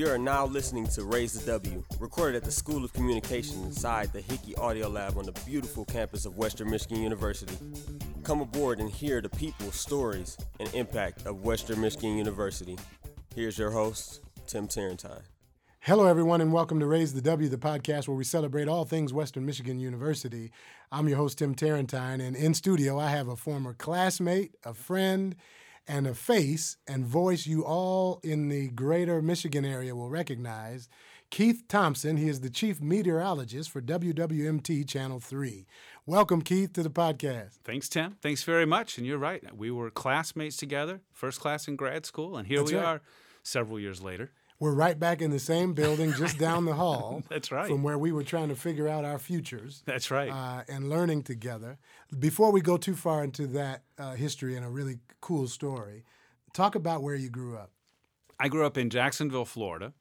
You are now listening to Raise the W, recorded at the School of Communication inside the Hickey Audio Lab on the beautiful campus of Western Michigan University. Come aboard and hear the people, stories, and impact of Western Michigan University. Here's your host, Tim Tarentine. Hello, everyone, and welcome to Raise the W, the podcast where we celebrate all things Western Michigan University. I'm your host, Tim Tarentine, and in studio I have a former classmate, a friend, and a face and voice you all in the greater Michigan area will recognize. Keith Thompson, he is the chief meteorologist for WWMT Channel 3. Welcome, Keith, to the podcast. Thanks, Tim. Thanks very much. And you're right. We were classmates together, first class in grad school, and here That's we right. are several years later. We're right back in the same building, just down the hall. That's right. From where we were trying to figure out our futures. That's right. uh, and learning together. Before we go too far into that uh, history and a really cool story, talk about where you grew up. I grew up in Jacksonville, Florida.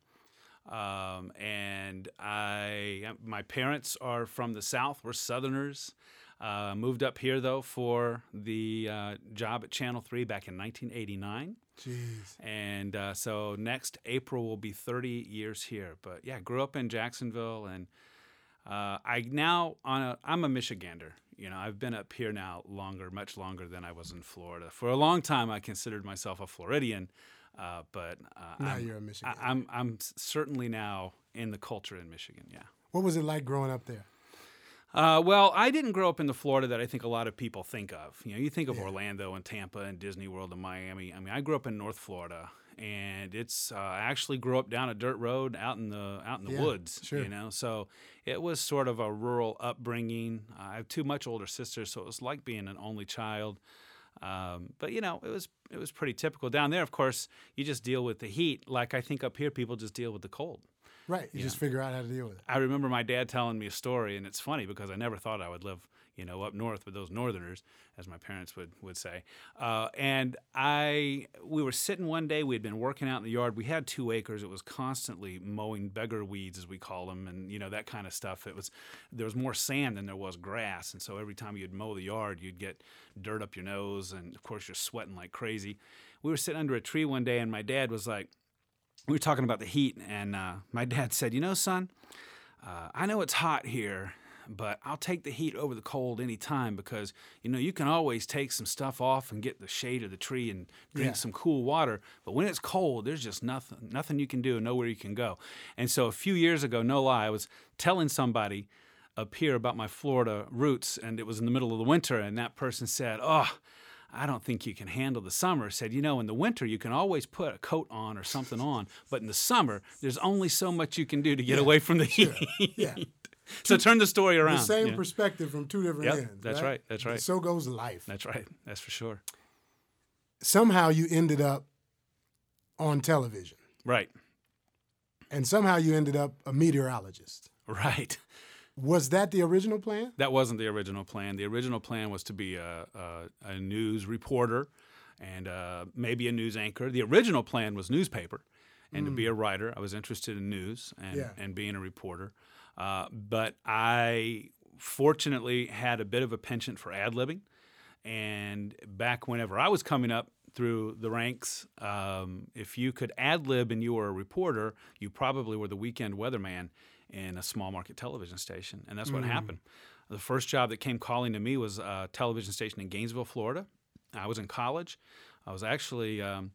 Um, and I, my parents are from the South. We're Southerners. Uh, moved up here though for the uh, job at Channel Three back in 1989. Jeez. and uh, so next April will be 30 years here. But yeah, grew up in Jacksonville, and uh, I now on a I'm a Michigander. You know, I've been up here now longer, much longer than I was in Florida. For a long time, I considered myself a Floridian, uh, but uh, Now I'm, you're a Michigander. I, I'm I'm certainly now in the culture in Michigan. Yeah. What was it like growing up there? Uh, well, I didn't grow up in the Florida that I think a lot of people think of. You know, you think of Orlando and Tampa and Disney World and Miami. I mean, I grew up in North Florida, and it's uh, I actually grew up down a dirt road out in the out in the Yeah, woods. sure. You know, so it was sort of a rural upbringing. I have two much older sisters, so it was like being an only child. Um, but you know, it was it was pretty typical down there. Of course, you just deal with the heat, like I think up here people just deal with the cold. Right. You just figure out how to deal with it. I remember my dad telling me a story, and it's funny because I never thought I would live, you know, up north with those Northerners, as my parents would would say. Uh, and I, we were sitting one day. We had been working out in the yard. We had two acres. It was constantly mowing beggar weeds, as we call them, and you know that kind of stuff. It was there was more sand than there was grass, and so every time you'd mow the yard, you'd get dirt up your nose, and of course you're sweating like crazy. We were sitting under a tree one day, and my dad was like we were talking about the heat, and uh, my dad said, "You know, son, uh, I know it's hot here, but I'll take the heat over the cold any time because you know you can always take some stuff off and get the shade of the tree and drink Yeah. some cool water. But when it's cold, there's just nothing, nothing you can do, and nowhere you can go." And so a few years ago, no lie, I was telling somebody up here about my Florida roots, and it was in the middle of the winter, and that person said, "Oh." I don't think you can handle the summer. Said, you know, in the winter you can always put a coat on or something on, but in the summer there's only so much you can do to get away from the heat. Yeah. so turn the story around. The same yeah. perspective from two different Yep, ends. that's right, that's right. So goes life. That's right. That's for sure. Somehow you ended up on television, Right. and somehow you ended up a meteorologist. Right. Was that the original plan? That wasn't the original plan. The original plan was to be a, a, a news reporter and uh, maybe a news anchor. The original plan was newspaper and to be a writer. I was interested in news and, Yeah. and being a reporter. Uh, but I fortunately had a bit of a penchant for ad libbing. And back whenever I was coming up through the ranks, um, if you could ad lib and you were a reporter, you probably were the weekend weatherman in a small market television station. And that's what happened. The first job that came calling to me was a television station in Gainesville, Florida. I was in college. I was actually um,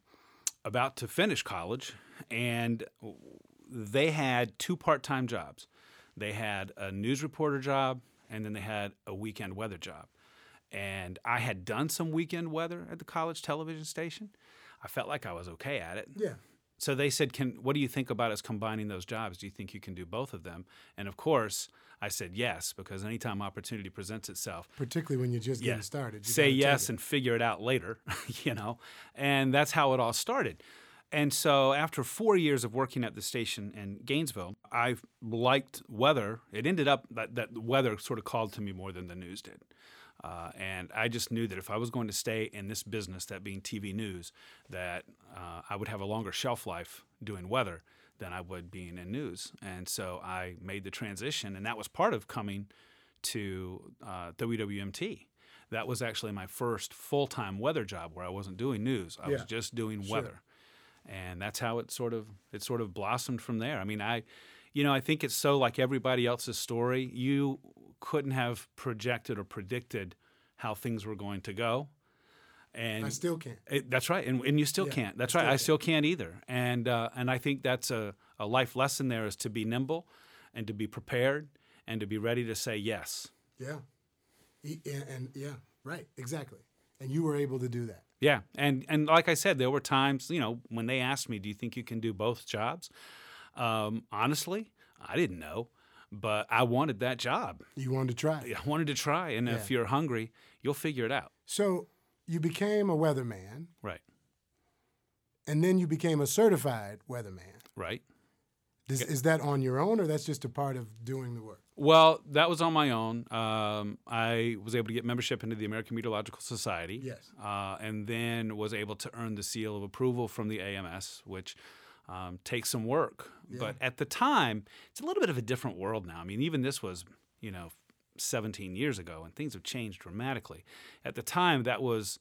about to finish college, and they had two part time jobs. They had a news reporter job, and then they had a weekend weather job. And I had done some weekend weather at the college television station. I felt like I was okay at it. Yeah. So they said, "Can what do you think about us combining those jobs? Do you think you can do both of them?" And of course, I said yes because anytime opportunity presents itself, Particularly when you're just getting started. Say yes and figure it out later, you know. And that's how it all started. And so after four years of working at the station in Gainesville, I liked weather. It ended up that, that weather sort of called to me more than the news did. Uh, and I just knew that if I was going to stay in this business, that being TV news, that uh, I would have a longer shelf life doing weather than I would being in news. And so I made the transition, and that was part of coming to uh, WWMT. That was actually my first full time weather job where I wasn't doing news, I was just doing sure. weather. and that's how it sort of it sort of blossomed from there. I mean, I, you know, I think it's so like everybody else's story. You couldn't have projected or predicted how things were going to go. And I still can't. it, that's right, and, and you still Yeah, can't. That's I right. still I can't. still can't either. And uh, and I think that's a, a life lesson there is to be nimble, and to be prepared, and to be ready to say yes. Yeah. E- And, and yeah, right, exactly. And you were able to do that. Yeah, and and like I said, there were times you know when they asked me, "Do you think you can do both jobs?" Um, honestly, I didn't know, but I wanted that job. You wanted to try. I wanted to try, and if you're hungry, you'll figure it out. So you became a weatherman, Right, and then you became a certified weatherman. right. Is, is that on your own, or that's just a part of doing the work? Well, that was on my own. Um, I was able to get membership into the American Meteorological Society. Yes. Uh, and then was able to earn the seal of approval from the AMS, which um, takes some work. But at the time, it's a little bit of a different world now. I mean, even this was, you know, 17 years ago, and things have changed dramatically. At the time, that was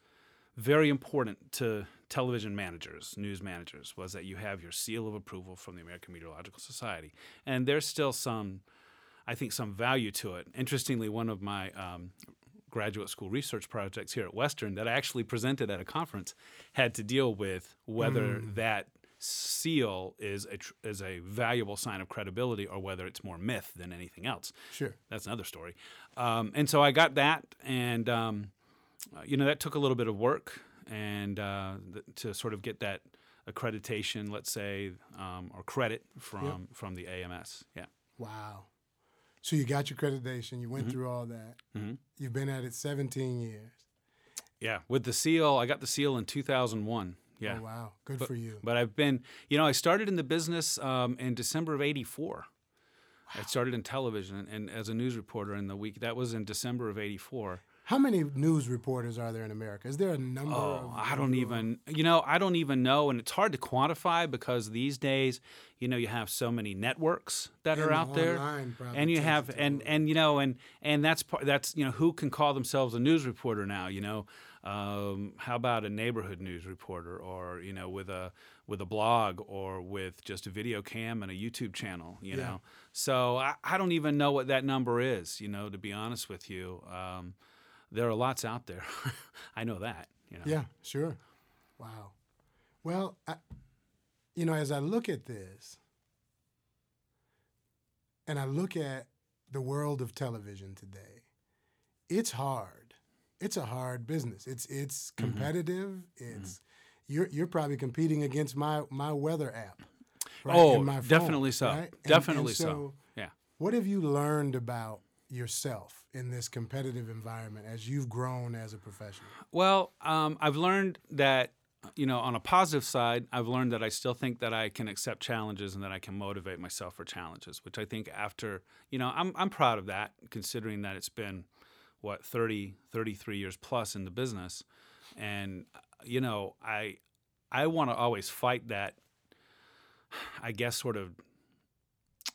very important to television managers, news managers, was that you have your seal of approval from the American Meteorological Society. And there's still some, I think, some value to it. Interestingly, one of my um, graduate school research projects here at Western that I actually presented at a conference had to deal with whether that seal is a, tr- is a valuable sign of credibility or whether it's more myth than anything else Sure. that's another story. Um, and so I got that, and um, uh, you know that took a little bit of work, and uh, th- to sort of get that accreditation, let's say, um, or credit from from the AMS. Yeah. Wow. So you got your accreditation. You went through all that. Mhm. You've been at it 17 years. Yeah, with the seal, I got the seal in 2001. Yeah. Oh, wow. Good for you. But I've been, you know, I started in the business um, in December of '84. I started in television and, and as a news reporter in the week. That was in December of '84. How many news reporters are there in America? Is there a number Oh, I don't even, you know, I don't even know. And it's hard to quantify because these days, you know, you have so many networks that And are out there. And you have, and, and, you know, and, and that's, part that's, you know, who can call themselves a news reporter now, you know? Um, how about a neighborhood news reporter or, you know, with a, with a blog or with just a video cam and a YouTube channel, you Yeah. know? So I, I don't even know what that number is, you know, to be honest with you. Um, there are lots out there. I know that, you know? Yeah, sure. Wow. Well, I, you know, as I look at this and I look at the world of television today, it's hard. It's a hard business. It's it's Mm-hmm. competitive. It's you're you're probably competing against my my weather app. right, Oh, my phone, definitely so. right? And- and Definitely so. Yeah. What have you learned about yourself in this competitive environment as you've grown as a professional? Well, um, I've learned that, you know, on a positive side, I've learned that I still think that I can accept challenges and that I can motivate myself for challenges, which I think after, you know, I'm, I'm proud of that considering that it's been, what, 30, 33 years plus in the business. And, you know, I, I want to always fight that, I guess, sort of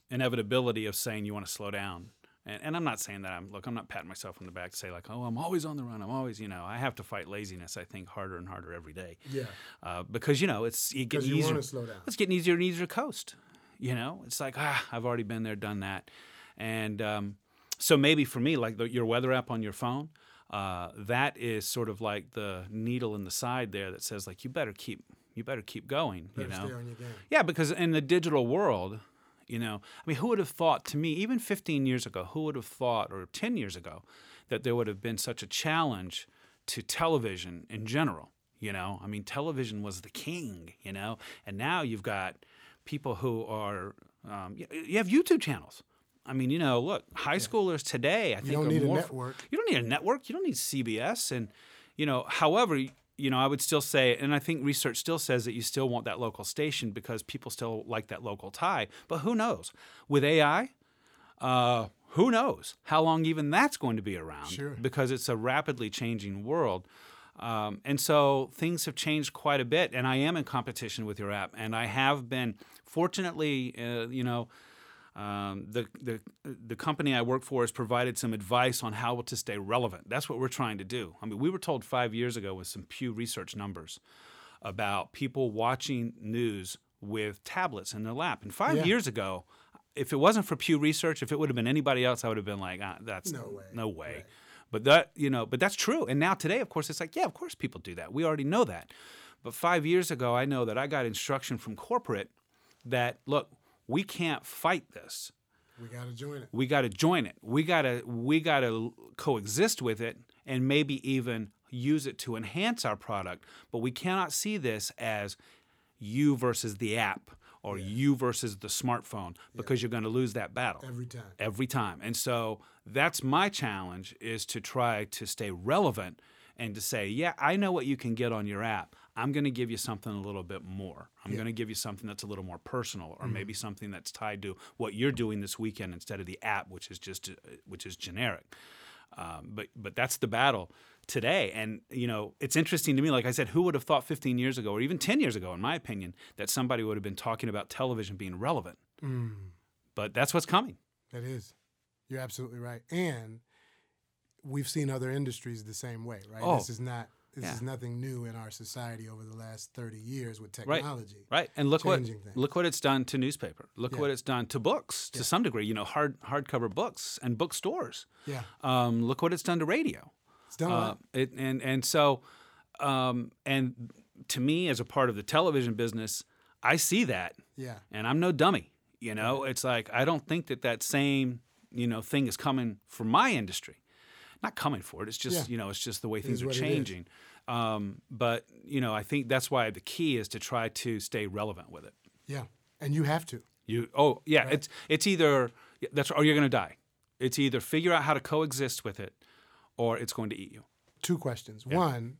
inevitability of saying you want to slow down. And, and I'm not saying that I'm look. I'm not patting myself on the back to say like, oh, I'm always on the run. I'm always, you know, I have to fight laziness. I think harder and harder every day, Yeah. uh, because you know it's Because getting you easier. want to slow down. It's getting easier and easier to coast. You know, it's like ah, I've already been there, done that, and um, so maybe for me, like the, your weather app on your phone, uh, that is sort of like the needle in the side there that says like you better keep you better keep going. You know, stay on your game. yeah, because in the digital world, you know, I mean, who would have thought to me, even 15 years ago, who would have thought, or 10 years ago, that there would have been such a challenge to television in general? You know, I mean, television was the king, you know, and now you've got people who are, um, you have YouTube channels. I mean, you know, look, high schoolers today, I think, you don't are need a network. You don't need a network. You don't need CBS, and you know, however, you know, I would still say, and I think research still says that you still want that local station because people still like that local tie. But who knows? With AI, uh, who knows how long even that's going to be around? Sure. Because it's a rapidly changing world. Um, and so things have changed quite a bit, and I am in competition with your app, and I have been. Fortunately, uh, you know, um, the, the the company I work for has provided some advice on how to stay relevant. That's what we're trying to do. I mean, we were told five years ago with some Pew Research numbers about people watching news with tablets in their lap. And five Yeah. years ago, if it wasn't for Pew Research, if it would have been anybody else, I would have been like, ah, "That's No way. no way." But that you know, but that's true. And now today, of course, it's like, yeah, of course, people do that. We already know that. But five years ago, I know that I got instruction from corporate that look, we can't fight this We got to join it. we got to join it. We got to we got to coexist with it and maybe even use it to enhance our product. But we cannot see this as you versus the app or you versus the smartphone because you're going to lose that battle Every time. every time. And so that's my challenge is to try to stay relevant and to say, yeah, I know what you can get on your app. I'm going to give you something a little bit more. I'm going to give you something that's a little more personal or maybe something that's tied to what you're doing this weekend instead of the app which is just uh, which is generic. Um, but but that's the battle today. And you know, it's interesting to me. Like I said, who would have thought 15 years ago, or even 10 years ago, in my opinion, that somebody would have been talking about television being relevant? Mm, But that's what's coming. that is. You're absolutely right. And we've seen other industries the same way, right? Oh, this is not this yeah. is nothing new in our society over the last 30 years with technology. Right, right. and look what things. look what it's done to newspaper. Look Yeah. what it's done to books to some degree. You know, hard hardcover books and bookstores. Yeah. Um, look what it's done to radio. It's done Uh, it, and and so, um, and to me, as a part of the television business, I see that, Yeah. and I'm no dummy. You know, it's like I don't think that that same you know thing is coming for my industry. Not coming for it. It's just Yeah. you know, it's just the way things are what it is. changing. Um, but you know, I think that's why the key is to try to stay relevant with it. Yeah. And you have to. You oh yeah, it's it's either that's or you're going to die. It's either figure out how to coexist with it, or it's going to eat you. Two questions. One,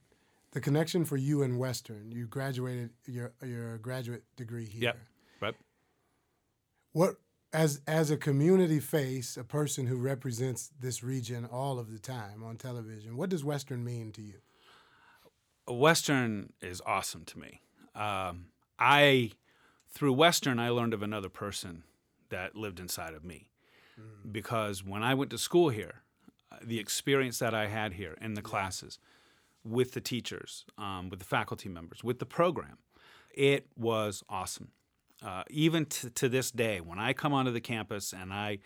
the connection for you and Western. You graduated your your graduate degree here. Yep. Right. What as as a community face, a person who represents this region all of the time on television, what does Western mean to you? Western is awesome to me. Um, I through Western, I learned of another person that lived inside of me, because when I went to school here, uh, the experience that I had here in the classes, with the teachers, um, with the faculty members, with the program, it was awesome. Uh, even to, to this day, when I come onto the campus and I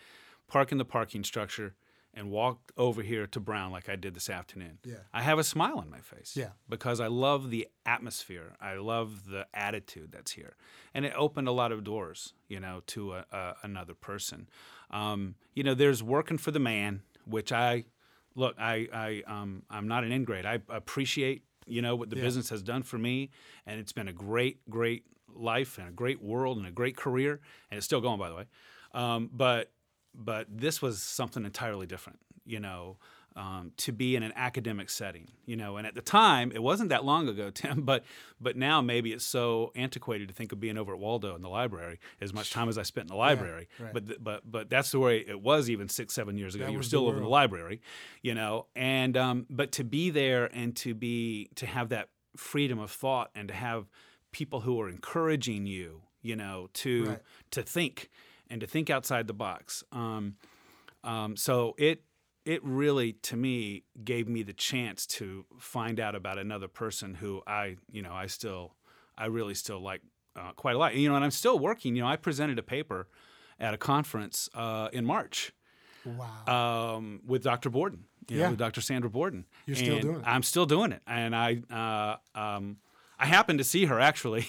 park in the parking structure and walk over here to Brown like I did this afternoon, Yeah. I have a smile on my face. Yeah. Because I love the atmosphere. I love the attitude that's here. And it opened a lot of doors, you know, to a, a, another person. Um, you know, there's working for the man, which I look, I, I, um, I'm not an ingrate. I appreciate, you know, what the Yeah. business has done for me. And it's been a great, great life and a great world and a great career. And it's still going, by the way. Um, but, but this was something entirely different, you know, um, to be in an academic setting, you know. And at the time, it wasn't that long ago, Tim, but but now maybe it's so antiquated to think of being over at Waldo in the library as much time as I spent in the library. right. But th- but but that's the way it was even six seven years ago. That you were still over in the library, you know. And um, but to be there and to be to have that freedom of thought and to have people who are encouraging you, you know, to Right. to think and to think outside the box. Um, um, so it it really to me gave me the chance to find out about another person who I you know I still I really still like uh, quite a lot. You know, and I'm still working. You know, I presented a paper at a conference uh, in March Wow. um, with Dr. Borden. You know, Yeah. with Dr. Sandra Borden. You're still doing it. I'm still doing it, and I uh, um, I happened to see her actually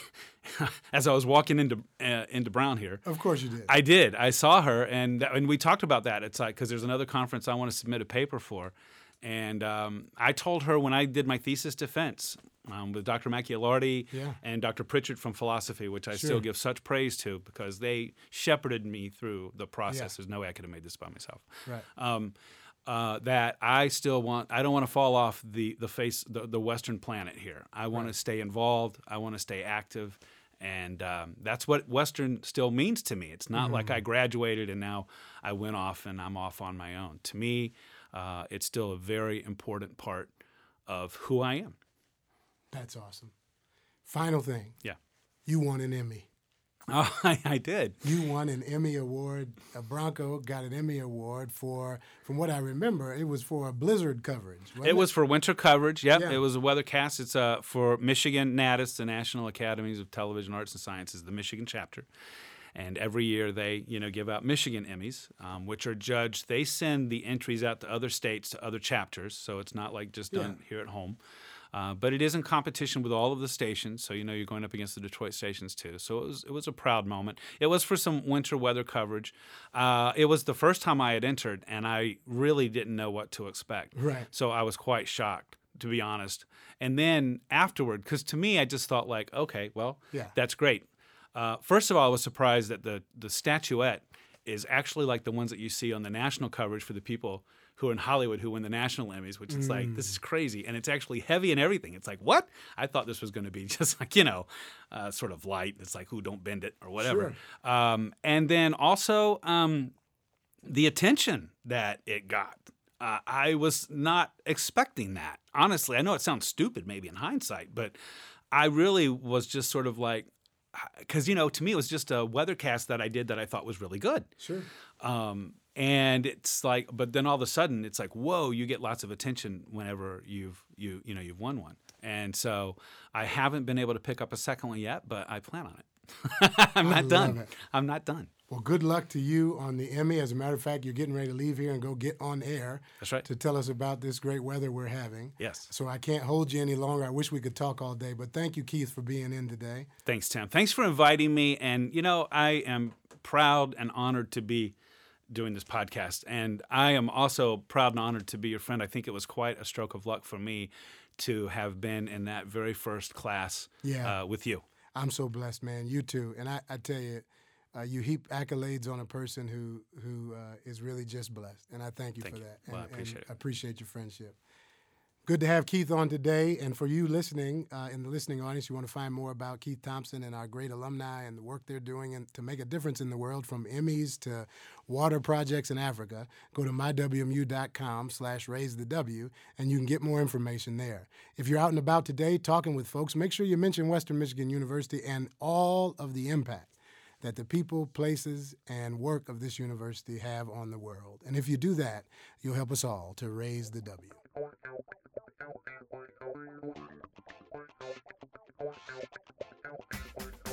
as I was walking into uh, into Brown here. of course you did. I did. I saw her, and and we talked about that. It's like because there's another conference I want to submit a paper for, and um, I told her when I did my thesis defense um, with Dr. Macchialardi Yeah. and Dr. Pritchard from philosophy, which I Sure. still give such praise to because they shepherded me through the process. Yeah. There's no way I could have made this by myself. Right. Um, uh, that I still want. I don't want to fall off the the face the, the Western planet here. I want to stay involved. I want to stay active, and um, that's what Western still means to me. It's not like I graduated and now I went off and I'm off on my own. To me, uh, it's still a very important part of who I am. That's awesome. Final thing. Yeah. You won an Emmy. Oh, I, I did. You won an Emmy award. A Bronco got an Emmy award for, from what I remember, it was for blizzard coverage. wasn't It was for winter coverage. Yep, Yeah. it was a weathercast. It's uh, for Michigan NATAS, the National Academies of Television Arts and Sciences, the Michigan chapter. And every year they, you know, give out Michigan Emmys, um, which are judged. They send the entries out to other states, to other chapters. So it's not like just done here at home. Uh, but it is in competition with all of the stations, so you know you're going up against the Detroit stations too. So it was it was a proud moment. It was for some winter weather coverage. Uh, it was the first time I had entered, and I really didn't know what to expect. Right. So I was quite shocked, to be honest. And then afterward, because to me, I just thought like, okay, well, Yeah. that's great. Uh, first of all, I was surprised that the the statuette is actually like the ones that you see on the national coverage for the people who are in Hollywood who win the national Emmys, which is like this is crazy, and it's actually heavy and everything. It's like what I thought this was going to be just like you know, uh, sort of light. It's like who don't bend it or whatever. Um, and then also um, the attention that it got. Uh, I was not expecting that. Honestly, I know it sounds stupid maybe in hindsight, but I really was just sort of like, because you know, to me it was just a weathercast that I did that I thought was really good. Sure. Um, and it's like, but then all of a sudden it's like, whoa, you get lots of attention whenever you've you you know you've won one. And so I haven't been able to pick up a second one yet, but I plan on it. I'm not done. it. I'm not done. Well, good luck to you on the Emmy. As a matter of fact, you're getting ready to leave here and go get on air That's right. to tell us about this great weather we're having. Yes. So I can't hold you any longer. I wish we could talk all day, but thank you, Keith, for being in today. Thanks, Tim. Thanks for inviting me. And, you know, I am proud and honored to be doing this podcast. And I am also proud and honored to be your friend. I think it was quite a stroke of luck for me to have been in that very first class Yeah. uh, with you. I'm so blessed, man. You too. And I, I tell you, uh, you heap accolades on a person who who uh, is really just blessed, and I thank you Thank for you. that. Well, I And- appreciate and it. I appreciate your friendship. Good to have Keith on today, and for you listening uh, in the listening audience, you want to find more about Keith Thompson and our great alumni and the work they're doing and to make a difference in the world, from Emmys to water projects in Africa. Go to mywmu.com/slash raise the W, and you can get more information there. If you're out and about today talking with folks, make sure you mention Western Michigan University and all of the impact that the people, places, and work of this university have on the world. And if you do that, you'll help us all to raise the W. Thank you.